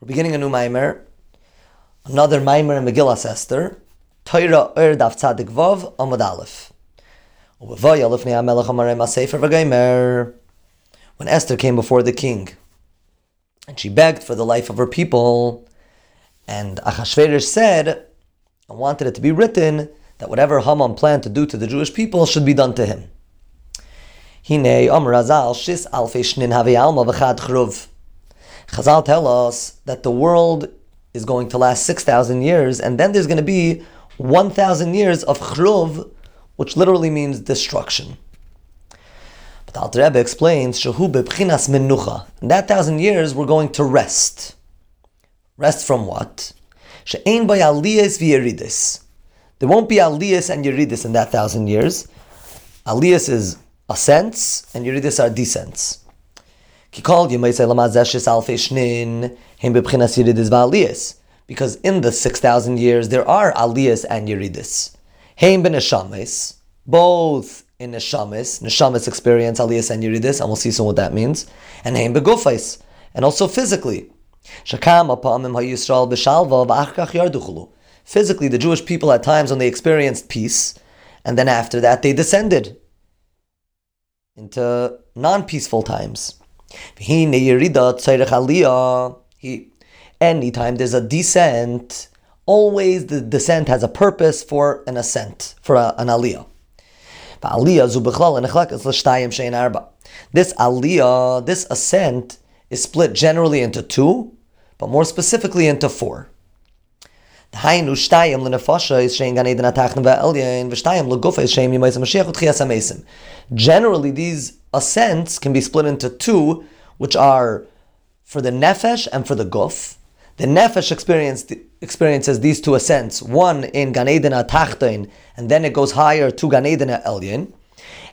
We're beginning a new Maimer, another Maimer in Megillas Esther, Torah Er Daf Tzadik Vav Amud Aleph. When Esther came before the king, and she begged for the life of her people, and Achashverosh said, I wanted it to be written that whatever Haman planned to do to the Jewish people should be done to him. Hine Amr Azal Shis Alfei Shnin Alma V'chad Chruv. Chazal tell us that the world is going to last 6,000 years, and then there's going to be 1,000 years of chruv, which literally means destruction. But the Alter Rebbe explains, Shehu bebchinas menucha. In that thousand years, we're going to rest. Rest from what? She'ein by aliyas v'yeridis. There won't be aliyas and yeridis in that thousand years. Aliyas is ascents, and yeridis are descents. Because in the 6,000 years there are aliyas and yeridis. Heim ben neshamis, both in neshamis, neshamis experience aliyas and yeridis, and we'll see soon what that means. And heim begufais, and also physically. Physically, the Jewish people at times when they experienced peace, and then after that they descended into non-peaceful times. Anytime there's a descent, always the descent has a purpose for an ascent, for a, an aliyah. This aliyah, this ascent, is split generally into two, but more specifically into four. Generally, these ascents can be split into two, which are for the nefesh and for the guf. The nefesh experience, experiences these two ascents, one in Gan Eden Tachtain, and then it goes higher to Gan Eden Elyon.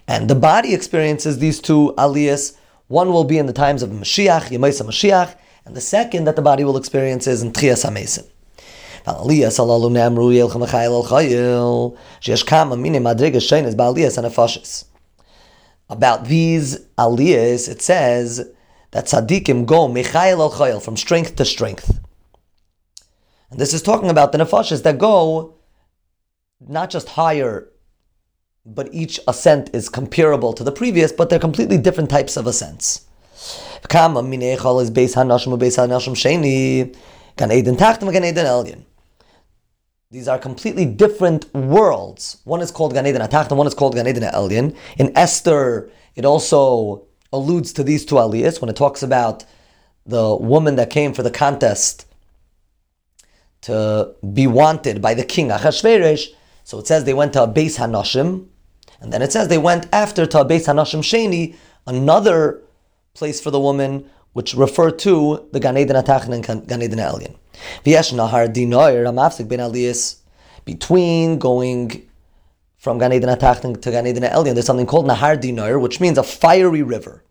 And the body experiences these two aliyas. One will be in the times of Mashiach, Yemaisa Mashiach, and the second that the body will experience is in Trias HaMesim. Aliyas alalu al chayil. Sheyesh kama madrigas ba'aliyas and about these aliyahs, it says that tzaddikim go mechayil al chayil, from strength to strength. And this is talking about the nefashis that go not just higher, but each ascent is comparable to the previous, but they're completely different types of ascents. Kama is sheni, gan eden gan eden elyon. These are completely different worlds. One is called Gan Eden Atachta, one is called Gan Eden Elyon. In Esther, it also alludes to these two aliyahs when it talks about the woman that came for the contest to be wanted by the king Achashverosh. So it says they went to a Beis Hanoshim, and then it says they went after to a Beis Hanoshim Sheni, another place for the woman, which refer to the Gan Eden and Gan Eden Elyon. V'yesh nahar dinoir hamafsik ben aliyas between going from Gan Eden to Gan Eden Elyon. There's something called nahar dinoir, which means a fiery river.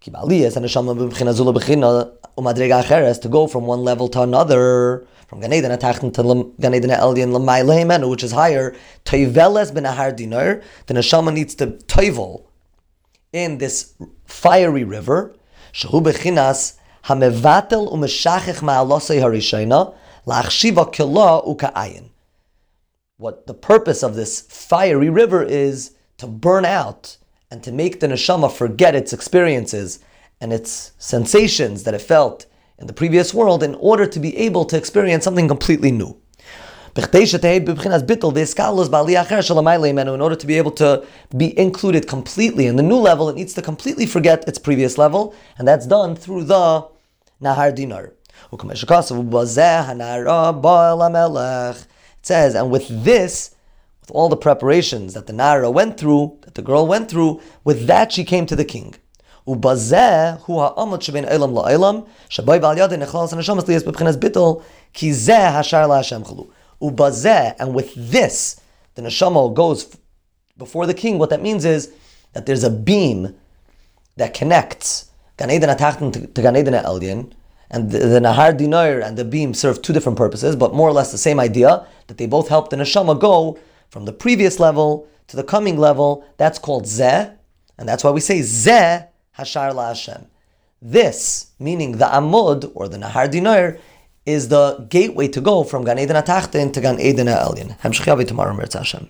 Ki ba'aliyas aneshama b'bchina zula b'china umadrega acheres to go from one level to another, from Gan Eden to Gan Eden Elyon, Lamailehemenu, which is higher, Toiveles ben nahar dinoir, the neshama needs to toivel in this fiery river. Umeshachech ma'alosei harishayna lachshiva kila uka'ayin. What the purpose of this fiery river is to burn out and to make the neshama forget its experiences and its sensations that it felt in the previous world in order to be able to experience something completely new. In order to be able to be included completely in the new level, it needs to completely forget its previous level, and that's done through the Nahar Dinoir. It says, and with this, with all the preparations that the Nara went through, that the girl went through, with that she came to the king. ובזה Ubazeh, and with this, the neshama goes before the king. What that means is that there's a beam that connects Gan Eden Atachton to Gan Eden Elyon, and the, the Nahar Dinoir and the beam serve two different purposes, but more or less the same idea that they both help the neshama go from the previous level to the coming level. That's called Zeh, and that's why we say Zeh Hashar La Hashem. This, meaning the Amud or the Nahar Dinoir, is the gateway to go from Gan Eden Atachte into Gan Eden Elyon. Hamshach tomorrow, Mirza Hashem.